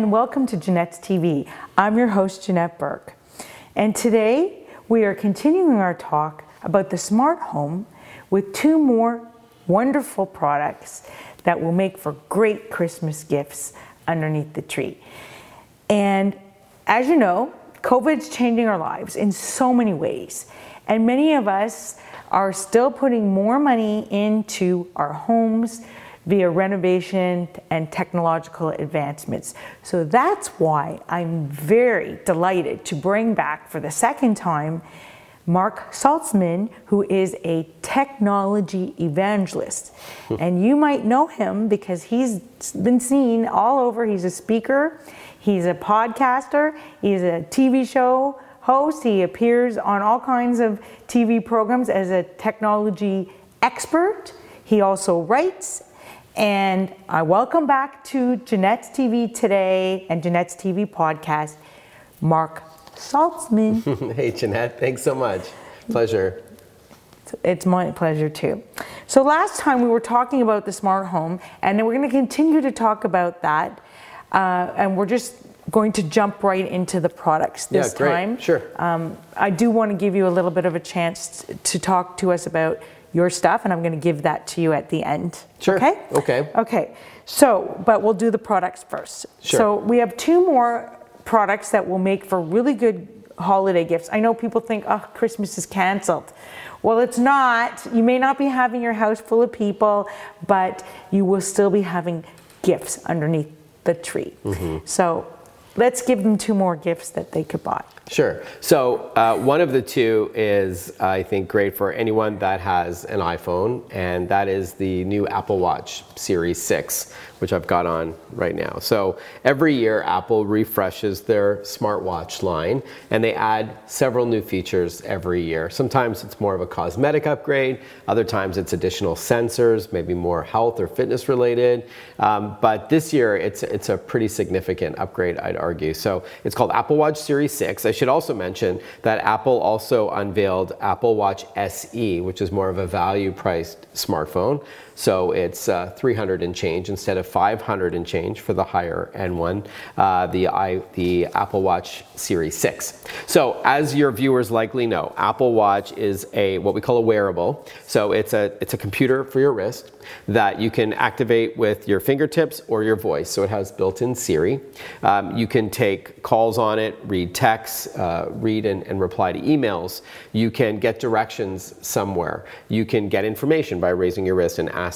and welcome to Janette's TV. I'm your host, Janette Burke. And today we are continuing our talk about the smart home with two more wonderful products that will make for great Christmas gifts underneath the tree. And as you know, COVID's changing our lives in so many ways. And many of us are still putting more money into our homes via renovation and technological advancements. So that's why I'm very delighted to bring back for the second time Mark Saltzman, who is a technology evangelist. Hmm. and you might know him because he's been seen all over. He's a speaker, he's a podcaster, he's a TV show host, he appears on all kinds of TV programs as a technology expert. He also writes. And I welcome back to Janette's TV today and Janette's TV podcast, Mark Saltzman. hey, Janette, thanks so much. Pleasure. It's my pleasure too. So, last time we were talking about the smart home, and we're going to continue to talk about that. Uh, and we're just going to jump right into the products this yeah, time. Sure. Um, I do want to give you a little bit of a chance to talk to us about your stuff, and I'm going to give that to you at the end. Sure. Okay? Okay. Okay. So, but we'll do the products first. Sure. So, we have two more products that will make for really good holiday gifts. I know people think, oh, Christmas is canceled. Well, it's not. You may not be having your house full of people, but you will still be having gifts underneath the tree. Mm-hmm. So let's give them two more gifts that they could buy. Sure. So uh, one of the two is, I think, great for anyone that has an iPhone, and that is the new Apple Watch Series 6 which I've got on right now. So every year, Apple refreshes their smartwatch line and they add several new features every year. Sometimes it's more of a cosmetic upgrade, other times it's additional sensors, maybe more health or fitness related. Um, but this year, it's, it's a pretty significant upgrade, I'd argue. So it's called Apple Watch Series 6. I should also mention that Apple also unveiled Apple Watch SE, which is more of a value priced smartphone. So it's uh, 300 and change instead of 500 and change for the higher end one, uh, the, I, the Apple Watch Series 6. So as your viewers likely know, Apple Watch is a what we call a wearable. So it's a, it's a computer for your wrist that you can activate with your fingertips or your voice. So it has built-in Siri. Um, you can take calls on it, read texts, uh, read and, and, reply to emails. You can get directions somewhere. You can get information by raising your wrist and asking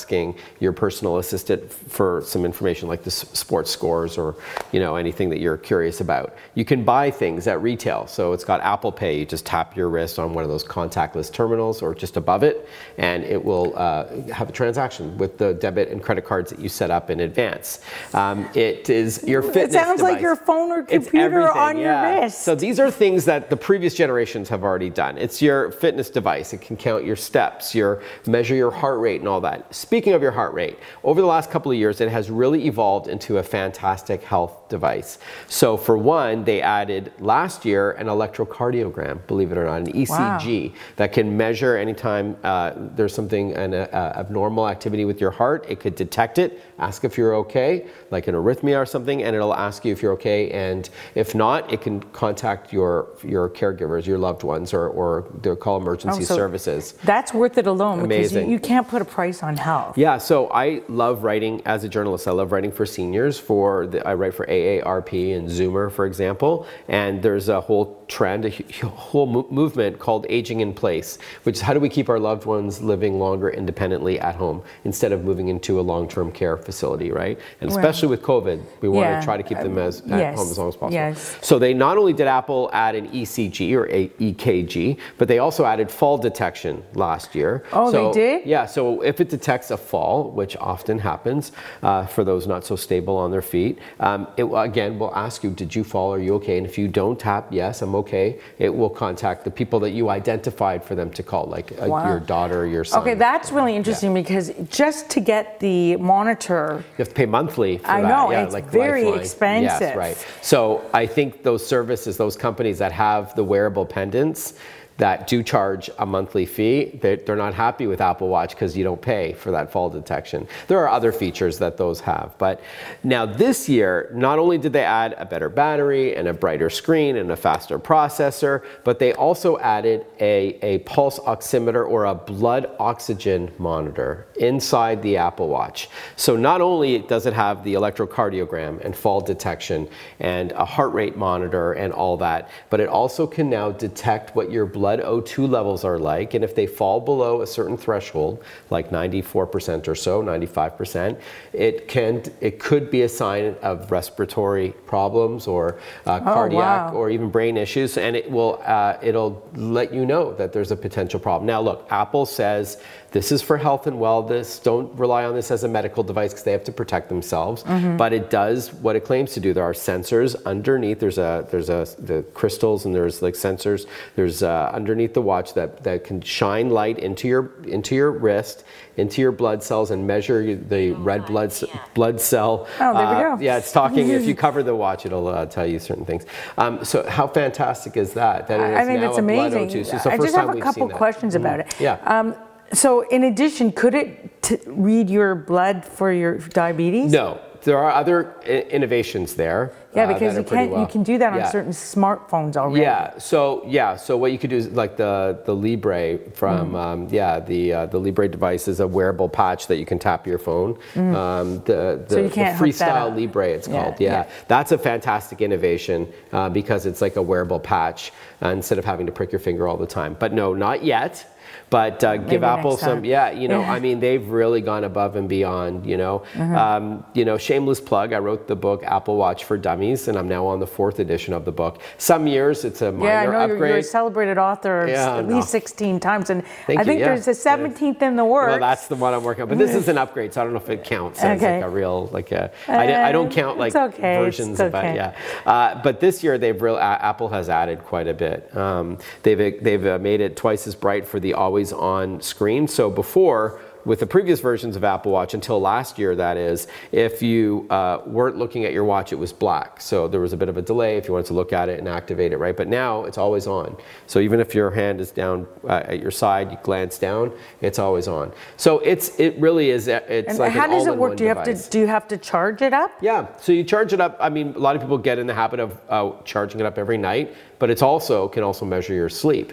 your personal assistant for some information like the sports scores or you know anything that you're curious about. You can buy things at retail. So it's got Apple Pay. You just tap your wrist on one of those contactless terminals or just above it, and it will uh, have a transaction transaction with the debit and credit cards that you set up in advance. Um, it is your fitness. It sounds device. like your phone or computer on yeah. your wrist. So these are things that the previous generations have already done. It's your fitness device. It can count your steps, your measure your heart rate, and all that. Speaking of your heart rate, over the last couple of years, it has really evolved into a fantastic health device. So for one, they added last year an electrocardiogram, believe it or not, an ECG wow. that can measure anytime uh, there's something an uh, abnormal activity with your heart. It could detect it, ask if you're okay, like an arrhythmia or something, and it'll ask you if you're okay. And if not, it can contact your your caregivers, your loved ones, or, or they'll call emergency oh, so services. That's worth it alone Amazing. because you, you can't put a price on health. Yeah, so I love writing as a journalist. I love writing for seniors. For the, I write for AARP and Zoomer, for example, and there's a whole trend, a whole movement called aging in place, which is how do we keep our loved ones living longer independently at home instead of moving into a long-term care facility, right? And especially with COVID, we want yeah. to try to keep them um, as at yes. home as long as possible. Yes. So they not only did Apple add an ECG or a EKG, but they also added fall detection last year. Oh, so, they did? Yeah. So if it detects a fall, which often happens uh, for those not so stable on their feet, um, it again will ask you, "Did you fall? Are you okay?" And if you don't tap yes, I'm okay, it will contact the people that you identified for them to call, like uh, wow. your daughter, or your son. Okay, that's really interesting yeah. because just to get the monitor, you have to pay monthly. I that. know yeah, it's like very Lifeline. expensive. Yes, right. So I think those services, those companies that have the wearable pendants that do charge a monthly fee, they, they're not happy with Apple Watch because you don't pay for that fall detection. There are other features that those have. But now this year, not only did they add a better battery and a brighter screen and a faster processor, but they also added a, a pulse oximeter or a blood oxygen monitor inside the Apple Watch. So not only does it have the electrocardiogram and fall detection and a heart rate monitor and all that, but it also can now detect what your blood O2 levels are like. And if they fall below a certain threshold, like 94% or so, 95%, it can it could be a sign of respiratory problems or uh, Oh, cardiac wow. or even brain issues, and it will uh, it'll let you know that there's a potential problem. Now, look, Apple says this is for health and wellness. Don't rely on this as a medical device because they have to protect themselves. Mm-hmm. But it does what it claims to do. There are sensors underneath. There's a there's a the crystals and there's like sensors. There's uh, underneath the watch that that can shine light into your into your wrist, into your blood cells, and measure the red blood c- blood cell. Oh, there we uh, go. Yeah, it's talking. if you cover the watch, it'll uh, tell you certain things. Um, so how fantastic is that? That it I is think now it's amazing. O2. So I first just have a couple questions about it. Yeah. Um, so, in addition, could it t- read your blood for your diabetes? No, there are other i- innovations there. Yeah, uh, because that you can well. you can do that on Yeah. certain smartphones already. Yeah. So yeah. So what you could do is like the the Libre from Mm. um, yeah the uh, the Libre device is a wearable patch that you can tap your phone. Um, the the, Mm. you can't that Freestyle. Libre it's Yeah, called. Yeah. yeah. That's a fantastic innovation uh, because it's like a wearable patch uh, instead of having to prick your finger all the time. But no, not yet. But uh, give Apple some, yeah, you know, I mean, they've really gone above and beyond, you know. Uh-huh. Um, you know, shameless plug, I wrote the book Apple Watch for Dummies, and I'm now on the fourth edition of the book. Some years it's a minor Yeah, I know you're, upgrade. you're a celebrated author Yeah, at no. least 16 times, and Thank I you, think yeah. there's a 17th in the works. Well, that's the one I'm working on, but this is an upgrade, so I don't know if it counts as Okay. like a real like a. I, don't Uh, count like okay, versions of it. Yeah, uh, but this year they've real Apple has added quite a bit. Um, they've they've uh, made it twice as bright for the always on screen. So before. With the previous versions of Apple Watch, until last year, that is, if you uh, weren't looking at your watch, it was black. So there was a bit of a delay if you wanted to look at it and activate it, right? But now it's always on. So even if your hand is down uh, at your side, you glance down, it's always on. So it's it really is. uh, It's and like how does it work? Do you have device. to do you have to charge it up? Yeah, so you charge it up. I mean, a lot of people get in the habit of uh, charging it up every night, but it's also can also measure your sleep.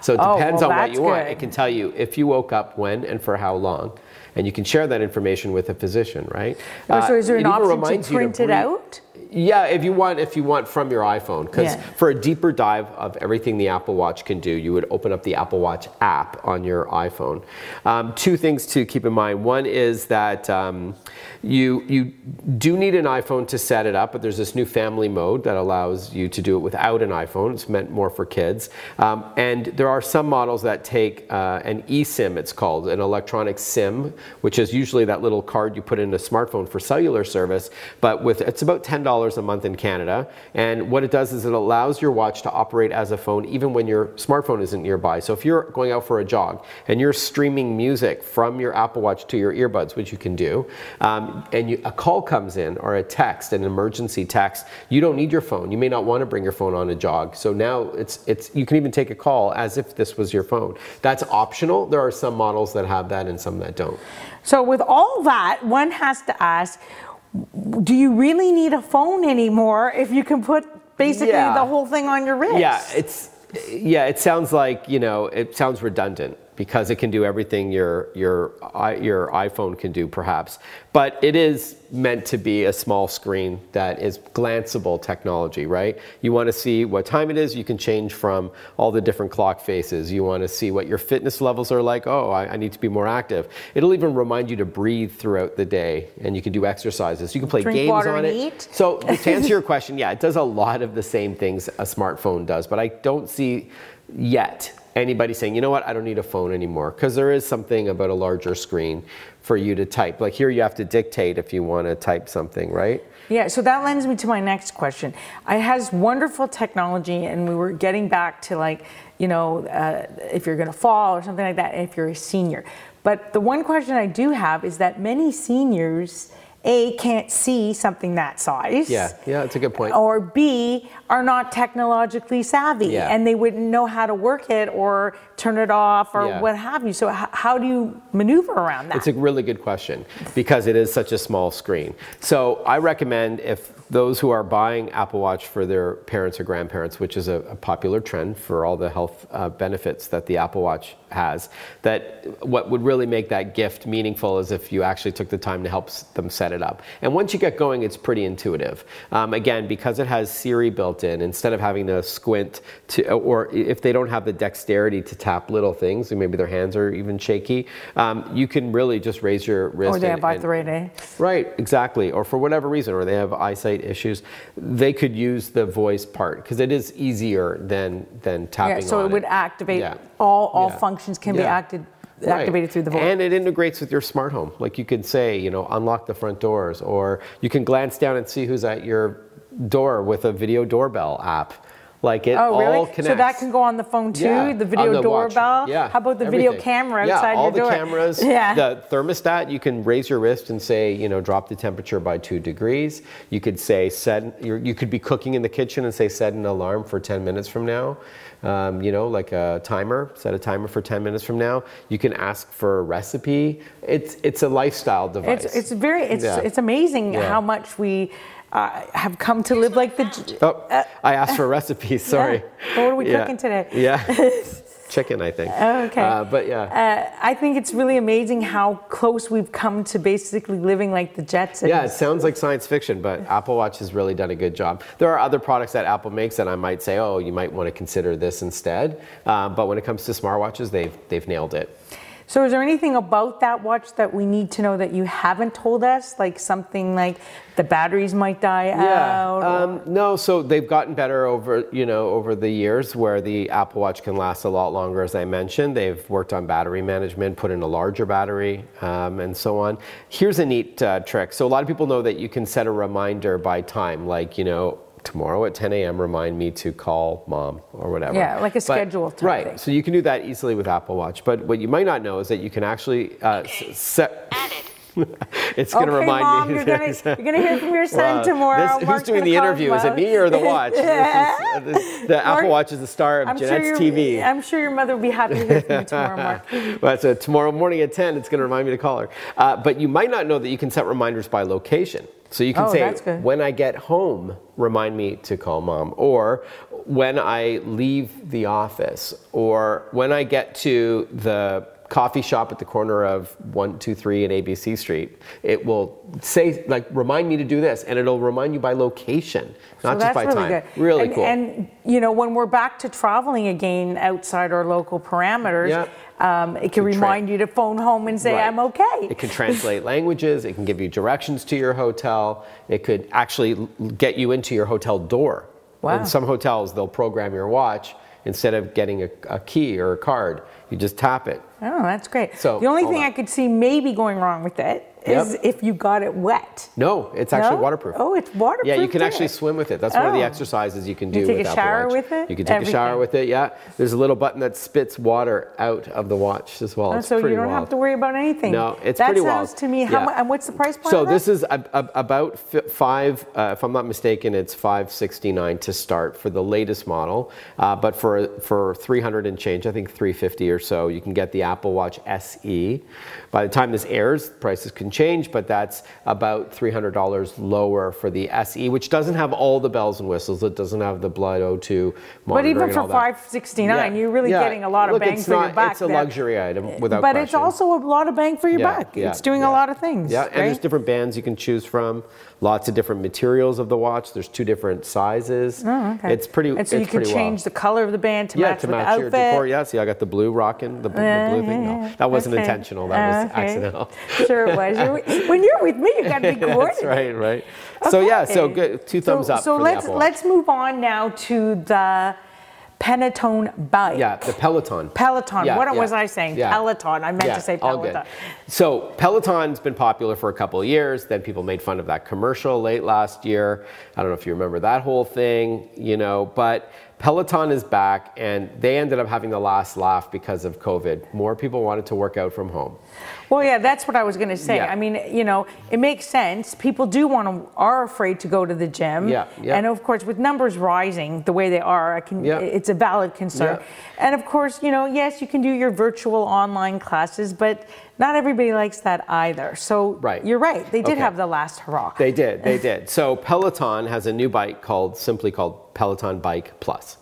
So it Oh, depends well, on what you want. good. It can tell you if you woke up when and for how long, and you can share that information with a physician, right? Oh, so is there Uh, an option to print it out? Yeah, if you want, if you want from your iPhone, because Yeah. for a deeper dive of everything the Apple Watch can do, you would open up the Apple Watch app on your iPhone. Um, two things to keep in mind. One is that um, you you do need an iPhone to set it up, but there's this new family mode that allows you to do it without an iPhone. It's meant more for kids, um, and there are some models that take uh, an eSIM. It's called an electronic SIM, which is usually that little card you put in a smartphone for cellular service, but with it's about ten dollars a month in Canada. And what it does is it allows your watch to operate as a phone even when your smartphone isn't nearby. So if you're going out for a jog and you're streaming music from your Apple Watch to your earbuds, which you can do, um, and you, a call comes in or a text, an emergency text, you don't need your phone. You may not want to bring your phone on a jog. So now it's it's you can even take a call as if this was your phone. That's optional. There are some models that have that and some that don't. So with all that, one has to ask, do you really need a phone anymore if you can put basically Yeah. the whole thing on your wrist? Yeah, it's yeah, it sounds like, you know, it sounds redundant because it can do everything your your your iPhone can do perhaps. But it is meant to be a small screen that is glanceable technology, right? You want to see what time it is, you can change from all the different clock faces. You want to see what your fitness levels are like. Oh, I, I need to be more active. It'll even remind you to breathe throughout the day and you can do exercises. You can play Drink games on it. eat. So to answer your question, yeah, it does a lot of the same things a smartphone does, but I don't see yet anybody saying, you know what, I don't need a phone anymore, because there is something about a larger screen for you to type. Like here, you have to dictate if you want to type something, right? Yeah, so that lends me to my next question. It has wonderful technology, and we were getting back to like, you know, uh, if you're going to fall or something like that, if you're a senior. But the one question I do have is that many seniors A, can't see something that size. Yeah, yeah, that's a good point. Or B, are not technologically savvy Yeah. and they wouldn't know how to work it or turn it off or Yeah. what have you. So, h- how do you maneuver around that? It's a really good question because it is such a small screen. So I recommend if those who are buying Apple Watch for their parents or grandparents, which is a, a popular trend for all the health uh, benefits that the Apple Watch has, that what would really make that gift meaningful is if you actually took the time to help them set it up. And once you get going, it's pretty intuitive. Um, again, because it has Siri built in, instead of having to squint to, or if they don't have the dexterity to tap little things, and maybe their hands are even shaky, um, you can really just raise your wrist. or they and- have and- arthritis. Right, exactly. Or for whatever reason, or they have eyesight issues, they could use the voice part because it is easier than than tapping. Yeah, so it would activate Yeah. all all Yeah. functions can be acted Right. activated through the voice. And it integrates with your smart home. Like you could say, you know, unlock the front doors, or you can glance down and see who's at your door with a video doorbell app. Like it Oh, all connects. So that can go on the phone too, Yeah, the video the watch. doorbell. Yeah. How about the video everything. camera yeah, outside all the cameras. Yeah. The thermostat, you can raise your wrist and say, you know, drop the temperature by two degrees. You could say set. you're- You could be cooking in the kitchen and say set an alarm for 10 minutes from now. Um, you know, like a timer. Set a timer for 10 minutes from now. You can ask for a recipe. It's it's a lifestyle device. It's it's very it's Yeah. it's amazing how much we uh, have come to live like the. Oh, I asked for a recipes. Sorry. Well, what are we Yeah. cooking today? Yeah. Chicken, I think. Oh, okay. Uh, but yeah. Uh, I think it's really amazing how close we've come to basically living like the Jetsons. Yeah, it sounds like science fiction, but Apple Watch has really done a good job. There are other products that Apple makes that I might say, oh, you might want to consider this instead. Uh, but when it comes to smartwatches, they've they've nailed it. So, is there anything about that watch that we need to know that you haven't told us? Like something like the batteries might die out? or- Um, no, so they've gotten better over you know over the years, where the Apple Watch can last a lot longer. As I mentioned, they've worked on battery management, put in a larger battery, um, and so on. Here's a neat uh, trick. So a lot of people know that you can set a reminder by time, like you know. Tomorrow at 10 a.m., remind me to call mom or whatever. Yeah, like a schedule type Right. thing. So you can do that easily with Apple Watch. But what you might not know is that you can actually uh, s- set. it's going to okay, remind mom, me. you're gonna you're gonna hear from your son Wow. tomorrow. This- who's doing the interview? Is it me or the watch? This is- uh, this- the Apple Watch is the star of I'm sure, Janette's your- TV. I'm sure your mother will be happy to hear from you tomorrow, Mark. but so tomorrow morning at 10, it's going to remind me to call her. Uh, but you might not know that you can set reminders by location. So you can Oh, say, when I get home, remind me to call mom. Or when I leave the office. Or when I get to the coffee shop at the corner of 123 and ABC Street, it will say, like, remind me to do this. And it'll remind you by location, So not just that's by really time. good. Really and, cool. And you know, when we're back to traveling again outside our local parameters, Yeah. um, it can Good trick. remind you to phone home and say, Right. "I'm okay." It can translate languages. It can give you directions to your hotel. It could actually get you into your hotel door. Wow. In some hotels, they'll program your watch instead of getting a, a key or a card. You just tap it. Oh, that's great. So, the only thing that. I could see maybe going wrong with it is Yep. if you got it wet. No, it's actually No? waterproof. Oh, it's waterproof. Yeah, you can actually swim with it. That's one of the Oh. exercises you can do You take a shower Watch. with it? You can take a shower with it. Yeah, there's a little button that spits water out of the watch as well. Oh, so you don't wild. have to worry about anything. No, it's that pretty wild. sounds to me. How Yeah. and what's the price point? So this is a, a, about five, uh, if I'm not mistaken, it's 569 to start for the latest model. Uh, but for for 300 and change, I think 350 or so, you can get the Apple Watch SE. By the time this airs, prices can change, but that's about $300 lower for the SE, which doesn't have all the bells and whistles. It doesn't have the Blood O2 but even for 569, Yeah, you're really yeah. getting a lot of bang for your not- buck. It's a there. luxury item uh, without But it's also a lot of bang for your Yeah, buck. yeah, it's doing a lot of things. Yeah, and there's different bands you can choose from. Lots of different materials of the watch. There's two different sizes. Oh, okay. It's pretty. And so you can change well. the color of the band to match. to with match the your outfit. decor. Yeah, see, I got the blue rocking, the, the blue thing. No, uh, that wasn't Okay. intentional. That was Okay. accidental. Sure it was. You're- when you're with me, you got to be coordinated. That's right, right. So yeah, so good. Two thumbs so, up. So for let's the Apple Watch. let's move on now to the Pentatone bike. Yeah, the Peloton. Peloton. Yeah, what yeah, was I saying? yeah. Peloton. I meant to say all good. Peloton. So Peloton's been popular for a couple of years. Then people made fun of that commercial late last year. I don't know if you remember that whole thing, you know, but Peloton is back, and they ended up having the last laugh because of COVID. More people wanted to work out from home. Well, yeah, that's what I was going to say. Yeah. I mean, you know, it makes sense. People do want to are afraid to go to the gym. Yeah, yeah. And of course, with numbers rising the way they are, I can. Yeah. It's a valid concern. Yeah. And of course, you know, yes, you can do your virtual online classes, but not everybody likes that either. So Right. you're right. They did Okay. have the last hurrah. They did, they did. So Peloton has a new bike called, simply called Peloton Bike Plus.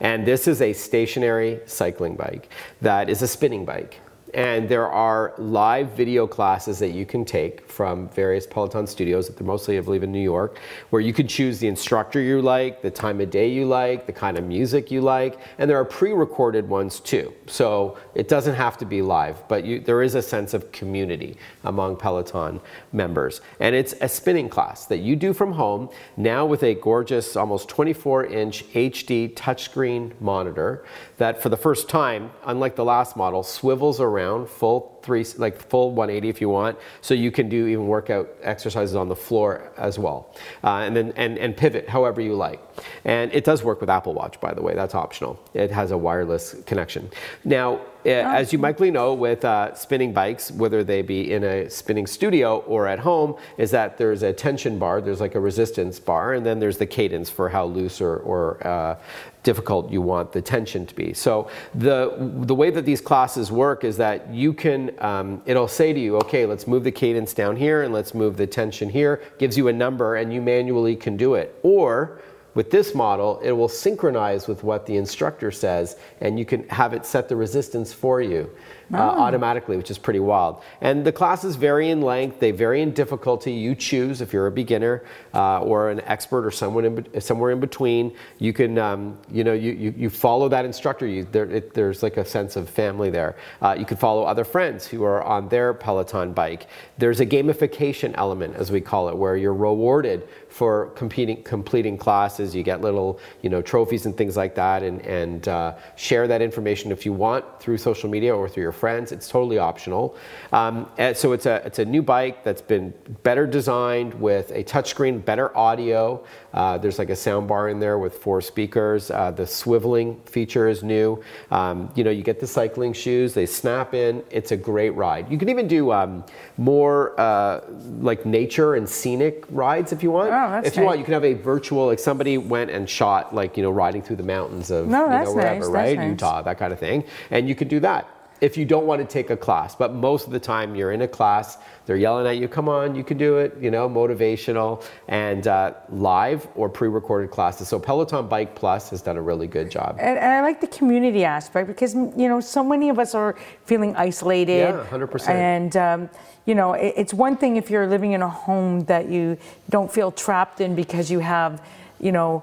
And this is a stationary cycling bike that is a spinning bike. And there are live video classes that you can take from various Peloton studios, they're mostly, I believe, in New York, where you can choose the instructor you like, the time of day you like, the kind of music you like, and there are pre-recorded ones too. So it doesn't have to be live, but you, there is a sense of community among Peloton members. And it's a spinning class that you do from home, now with a gorgeous, almost 24 inch HD touchscreen monitor that for the first time, unlike the last model, swivels around full three, like full 180 if you want. So you can do even workout exercises on the floor as well. Uh, and then, and, and pivot however you like. And it does work with Apple Watch, by the way, that's optional. It has a wireless connection. Now, uh, as you likely know with uh, spinning bikes, whether they be in a spinning studio or at home, is that there's a tension bar, there's like a resistance bar, and then there's the cadence for how loose or, or uh, difficult you want the tension to be. So the the way that these classes work is that you can um, it'll say to you, okay, let's move the cadence down here and let's move the tension here. Gives you a number, and you manually can do it. Or with this model, it will synchronize with what the instructor says, and you can have it set the resistance for you uh, automatically, which is pretty wild. And the classes vary in length, they vary in difficulty. You choose if you're a beginner uh, or an expert or someone in, somewhere in between. You can, um, you know, you, you, you follow that instructor. You, there, it, there's like a sense of family there. Uh, you can follow other friends who are on their Peloton bike. There's a gamification element, as we call it, where you're rewarded for competing, completing classes. You get little, you know, trophies and things like that, and, and uh, share that information if you want through social media or through your friends. It's totally optional. Um, and so it's a it's a new bike that's been better designed with a touchscreen, better audio. Uh, there's like a sound bar in there with four speakers. Uh, the swiveling feature is new. Um, you know, you get the cycling shoes. They snap in. It's a great ride. You can even do um, more uh, like nature and scenic rides if you want. Oh, that's if you want, you can have a virtual, like somebody went and shot, like, you know, riding through the mountains of, No, you know, wherever, nice, right? nice. Utah, that kind of thing. And you can do that if you don't want to take a class. But most of the time, you're in a class, they're yelling at you, come on, you can do it, you know, motivational, and uh, live or pre recorded classes. So Peloton Bike Plus has done a really good job. And, and I like the community aspect because you know so many of us are feeling isolated. Yeah, 100%. And um, you know it, it's one thing if you're living in a home that you don't feel trapped in because you have you know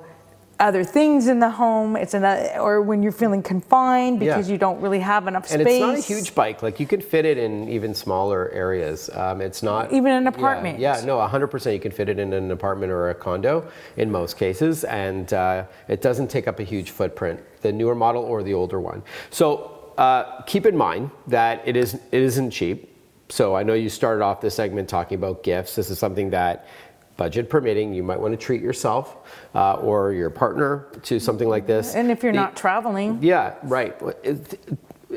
other things in the home. It's another, or when you're feeling confined Yeah. because you don't really have enough space. And it's not a huge bike. Like you can fit it in even smaller areas. Um, it's not Even an Yeah, apartment. Yeah, no, 100%. You can fit it in an apartment or a condo in most cases, and uh, it doesn't take up a huge footprint. The newer model or the older one. So uh, keep in mind that it is it isn't cheap. So I know you started off this segment talking about gifts. This is something that. Budget permitting, you might want to treat yourself uh, or your partner to something like this. And if you're The- not traveling, yeah, right. It-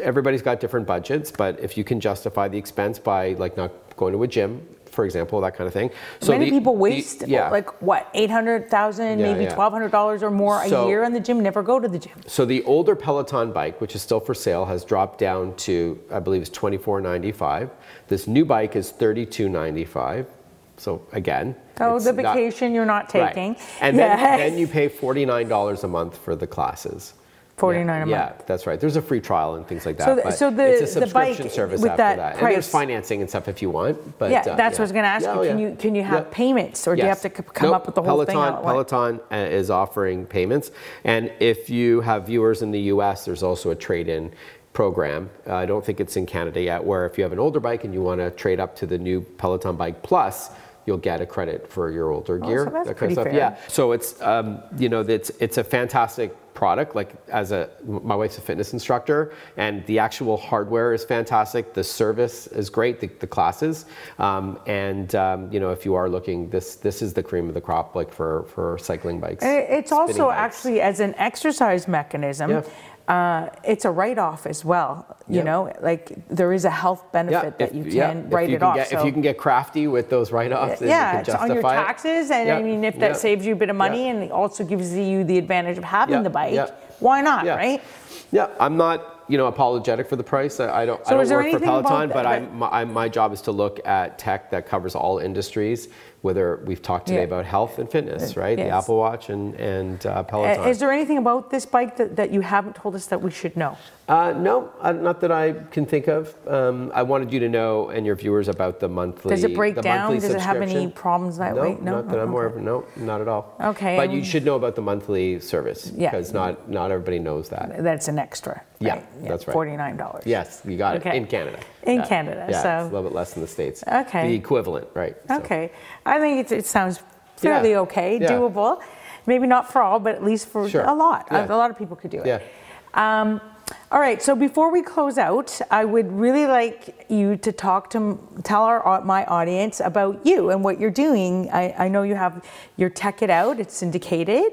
Everybody's got different budgets, but if you can justify the expense by like not going to a gym, for example, that kind of thing. So many the- people the- waste yeah. like what eight hundred thousand, Yeah, maybe yeah. twelve hundred dollars or more So- a year in the gym. Never go to the gym. So the older Peloton bike, which is still for sale, has dropped down to I believe it's twenty four ninety five. This new bike is thirty two ninety five. So again, it's the not- vacation you're not Right. taking. and then, Yes. then you pay forty nine dollars a month for the classes. $49 yeah, a Yeah, month. Yeah, that's right. There's a free trial and things like that. So the- but so the- it's a the bike subscription service with after that that. And there's financing and stuff if you want. But yeah, uh, that's what I was going to ask Yeah, you. oh, Can yeah. you can you have Yeah. payments, or do you have to come Nope. up with the whole Peloton, thing? once? Peloton uh, is offering payments, and if you have viewers in the U.S., there's also a trade-in program. Uh, I don't think it's in Canada yet, where if you have an older bike and you want to trade up to the new Peloton Bike Plus, you'll get a credit for your older gear. Oh, so that's that kind of fair. Yeah. So it's um, you know it's it's a fantastic product. Like as a my wife's a fitness instructor, and the actual hardware is fantastic. The service is great. The, the classes, um, and um, you know if you are looking, this this is the cream of the crop, like for for cycling bikes. It's also bikes. actually as an exercise mechanism. Yeah. Uh, it's a write-off as well. You Yeah. know, like there is a health benefit that if- you can write you it can off. Get, so if you can get crafty with those write-offs, yeah, you it's on your it. taxes, and I mean, if that yeah. saves you a bit of money and it also gives you the advantage of having the bike, why not, right? Yeah, I'm not, you know, apologetic for the price. I, I don't, So I don't work for Peloton, that- but I'm, my, my job is to look at tech that covers all industries. Whether we've talked today Yeah. about health and fitness, right? The. Apple Watch and and uh, Uh, Peloton. Is there anything about this bike that, that you haven't told us that we should know? Uh, no, uh, not that I can think of. Um, I wanted you to know and your viewers about the monthly. Does it break the down? Does it have any problems that no, way? No? not that I'm Okay. aware of. No, not at all. Okay, But you should know about the monthly service Yeah. because not not everybody knows that. That's an extra. Yeah, right? that's right. Forty-nine dollars. Yes, you got Okay. it in Canada. In. Canada, yeah, so- it's a little bit less in the states. Okay. the equivalent, right? so. Okay, I think it, it sounds fairly Yeah, okay, yeah. doable. Maybe not for all, but at least for Sure, a lot. yeah. A, a lot of people could do it. Yeah. Um, all right. So before we close out, I would really like you to talk to tell our my audience about you and what you're doing. I, I know you have your Tech It Out. It's syndicated.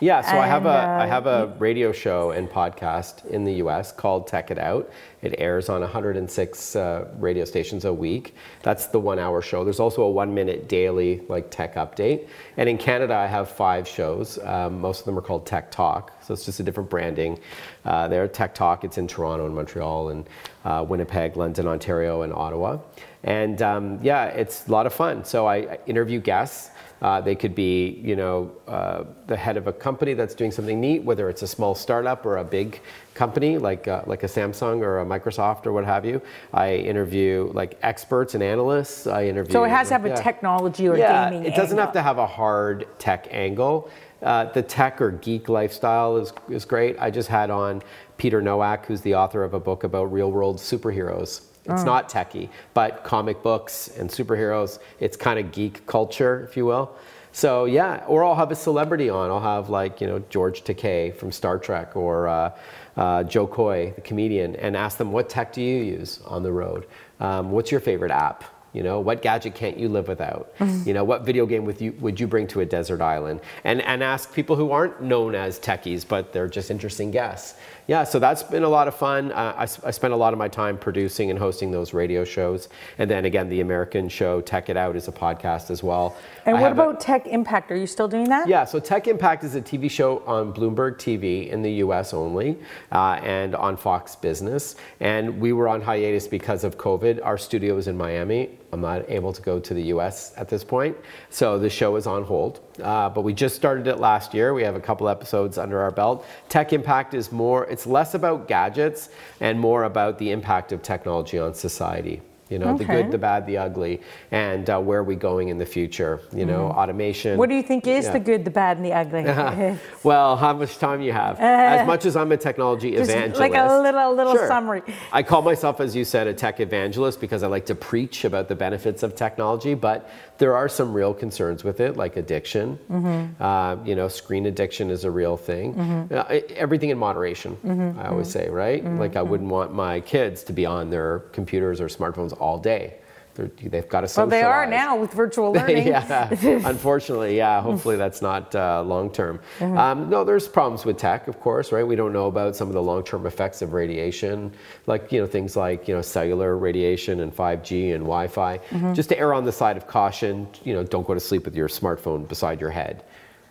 Yeah, so I have a And, I uh, have a radio show and podcast in the U.S. called Tech It Out. It airs on 106 uh, radio stations a week. That's the one-hour show. There's also a one-minute daily like tech update. And in Canada, I have five shows. Um, most of them are called Tech Talk, so it's just a different branding. Uh, there, Tech Talk. It's in Toronto and Montreal and uh, Winnipeg, London, Ontario, and Ottawa. And um, yeah, it's a lot of fun. So I I interview guests. Uh, they could be, you know, uh, the head of a company that's doing something neat, whether it's a small startup or a big company like uh, like a Samsung or a Microsoft or what have you. I interview like experts and analysts. I interview. So it has to have a yeah. technology or Yeah, gaming. it doesn't have to have a hard tech angle. Uh, the tech or geek lifestyle is, is great. I just had on Peter Nowak, who's the author of a book about real world superheroes. It's not techie, but comic books and superheroes, it's kind of geek culture, if you will. So yeah, or I'll have a celebrity on. I'll have like you know George Takei from Star Trek or uh, uh, Jo Koy, the comedian, and ask them what tech do you use on the road? Um, what's your favorite app? You know, what gadget can't you live without? You know, what video game would you, would you bring to a desert island? And, and ask people who aren't known as techies, but they're just interesting guests. Yeah, so that's been a lot of fun. Uh, I, I spent a lot of my time producing and hosting those radio shows. And then again, the American show, Tech It Out, is a podcast as well. And I what have a- about Tech Impact? Are you still doing that? yeah, so Tech Impact is a TV show on Bloomberg TV in the US only uh, and on Fox Business. And we were on hiatus because of COVID. Our studio is in Miami. I'm not able to go to the US at this point. So the show is on hold. Uh, but we just started it last year. We have a couple episodes under our belt. Tech Impact is more, it's less about gadgets and more about the impact of technology on society. You know, the good, the bad, the ugly, and uh, where are we going in the future? You know, automation. Mm-hmm. What do you think is Yeah. the good, the bad, and the ugly? Well, how much time you have? as much as I'm a technology Just evangelist. like a little- little Sure. summary. I call myself, as you said, a tech evangelist because I like to preach about the benefits of technology, but there are some real concerns with it, like addiction. Mm-hmm. Uh, you know, screen addiction is a real thing. Uh, e- everything in moderation, Mm-hmm. I always say, right? Like I wouldn't want my kids to be on their computers or smartphones all day. They're, they've got to well, socialize. they are now with virtual learning. yeah, unfortunately, yeah. Hopefully, that's not uh, long term. Mm-hmm. Um, no, there's problems with tech, of course, right? We don't know about some of the long term effects of radiation, like you know things like you know cellular radiation and 5G and Wi-Fi. Mm-hmm. Just to err on the side of caution, you know, don't go to sleep with your smartphone beside your head.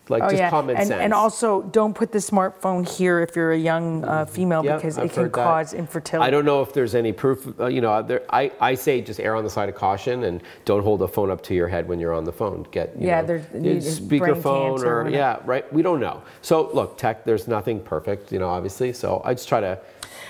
Like Oh just yeah, common and, sense. and also don't put the smartphone here if you're a young uh, female Yeah, because I've it can heard that. cause infertility. I don't know if there's any proof. Uh, you know, there, I, I say just err on the side of caution and don't hold the phone up to your head when you're on the phone. Get you Yeah, know, there's- you- you- brain speakerphone or or yeah, right. We don't know. So look, tech. There's nothing perfect. You know, obviously. So I just try to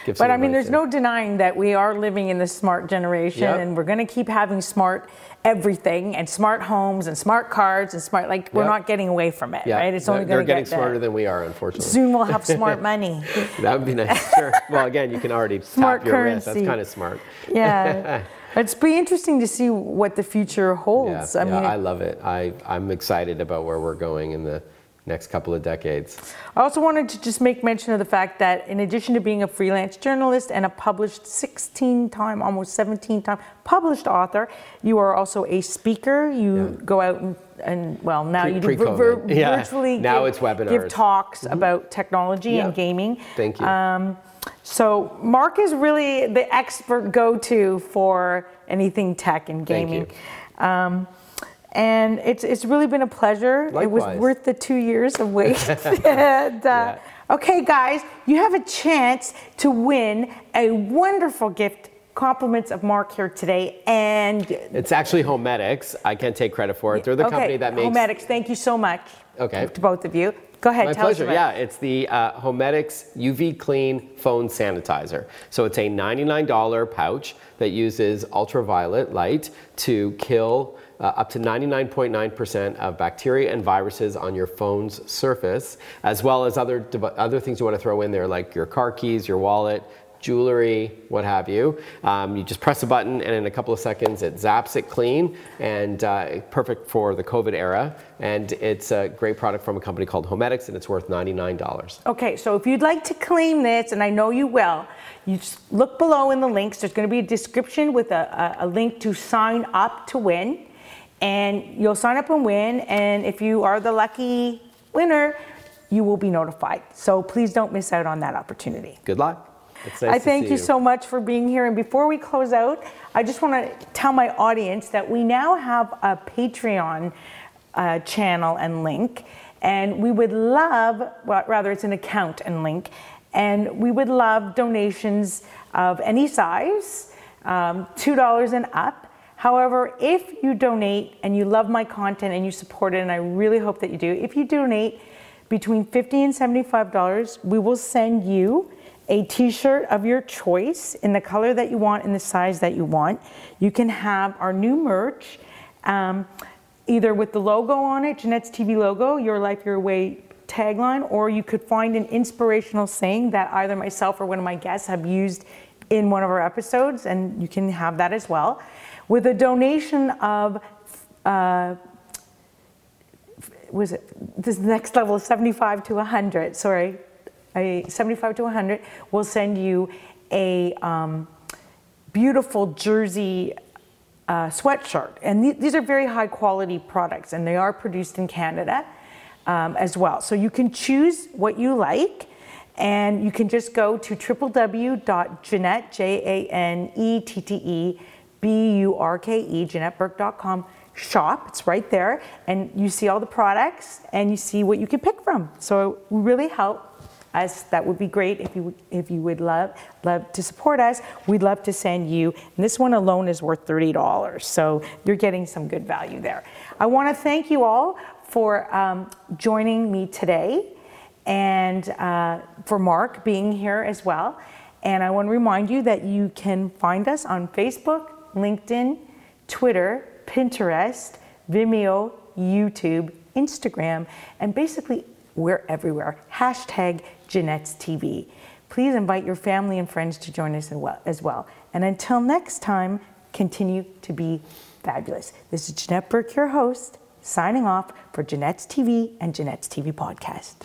give But I mean, advice there's there. no denying that we are living in the smart generation, Yep. and we're going to keep having smart everything, and smart homes, and smart cards, and smart like we're Yep. not getting away from it, Yeah, right? It's they're, only they're going to getting smarter than we are, unfortunately. Soon we'll have smart money. That would be nice. Sure. Well, again, you can already Smart tap your wrist. That's kind of smart. Yeah, it's be interesting to see what the future Yeah, holds. I yeah, I love it. I, I'm excited about where we're going in the next couple of decades. I also wanted to just make mention of the fact that in addition to being a freelance journalist and a published 16 time, almost 17 time published author, you are also a speaker. You Yeah. go out and, and well, now Pre- you do vir- vir- Yeah. virtually Now give, it's webinars. Mm-hmm. give talks about technology Yeah. and gaming. Thank you. Um, so Mark is really the expert go-to for anything tech and gaming. Thank you. Um, and it's it's really been a pleasure. It was worth the two years of wait. and, uh, Okay, guys, you have a chance to win a wonderful gift. Compliments of Mark here today, and It's actually Homedics. I can't take credit for it. They're the okay, company that makes. Homedics. Thank you so much. Okay. To both of you. Go ahead. My tell pleasure. us about Yeah, it. it's the uh, Homedics UV Clean Phone Sanitizer. So it's a $99 pouch that uses ultraviolet light to kill uh, up to 99.9% of bacteria and viruses on your phone's surface, as well as other other things you want to throw in there, like your car keys, your wallet, jewelry, what have you. Um, you just press a button, and in a couple of seconds, it zaps it clean and uh, perfect for the COVID era. And it's a great product from a company called Homedics, and it's worth $99. Okay, so if you'd like to claim this, and I know you will, you just look below in the links. There's going to be a description with a, a, a link to sign up to win. And you'll sign up and win. And if you are the lucky winner, you will be notified. So please don't miss out on that opportunity. Good luck. Nice I thank see you so much for being here. And before we close out, I just want to tell my audience that we now have a Patreon uh, channel and link. And we would love, well, rather, it's an account and link. And we would love donations of any size, um, $2 and up. However, if you donate and you love my content and you support it, and I really hope that you do, if you donate between 50 and $75, we will send you a t-shirt of your choice in the color that you want in the size that you want. You can have our new merch, um, either with the logo on it, Janette's TV logo, Your Life, Your Way tagline, or you could find an inspirational saying that either myself or one of my guests have used in one of our episodes, and you can have that as well. With a donation of uh, was it this next level 75 to 100 sorry. A 75 to 100 will send you a um, beautiful jersey uh, sweatshirt. And th- these are very high quality products and they are produced in canada um, as well. So you can choose what you like and you can just go to www.janette j-a-n-e-t-t-e b-u-r-k-e janetteburke.com shop. It's right there, and you see all the products and you see what you can pick from. So it really help us. That would be great if you if you would love love to support us. We'd love to send you. And this one alone is worth thirty dollars, so you're getting some good value there. I want to thank you all for um, joining me today, and uh, for Mark being here as well. And I want to remind you that you can find us on Facebook, LinkedIn, Twitter, Pinterest, Vimeo, YouTube, Instagram, and basically we're everywhere. Hashtag Janette's TV. Please invite your family and friends to join us as well- And until next time, continue to be fabulous. This is Janette Burke, your host, signing off for Janette's TV and Janette's TV podcast.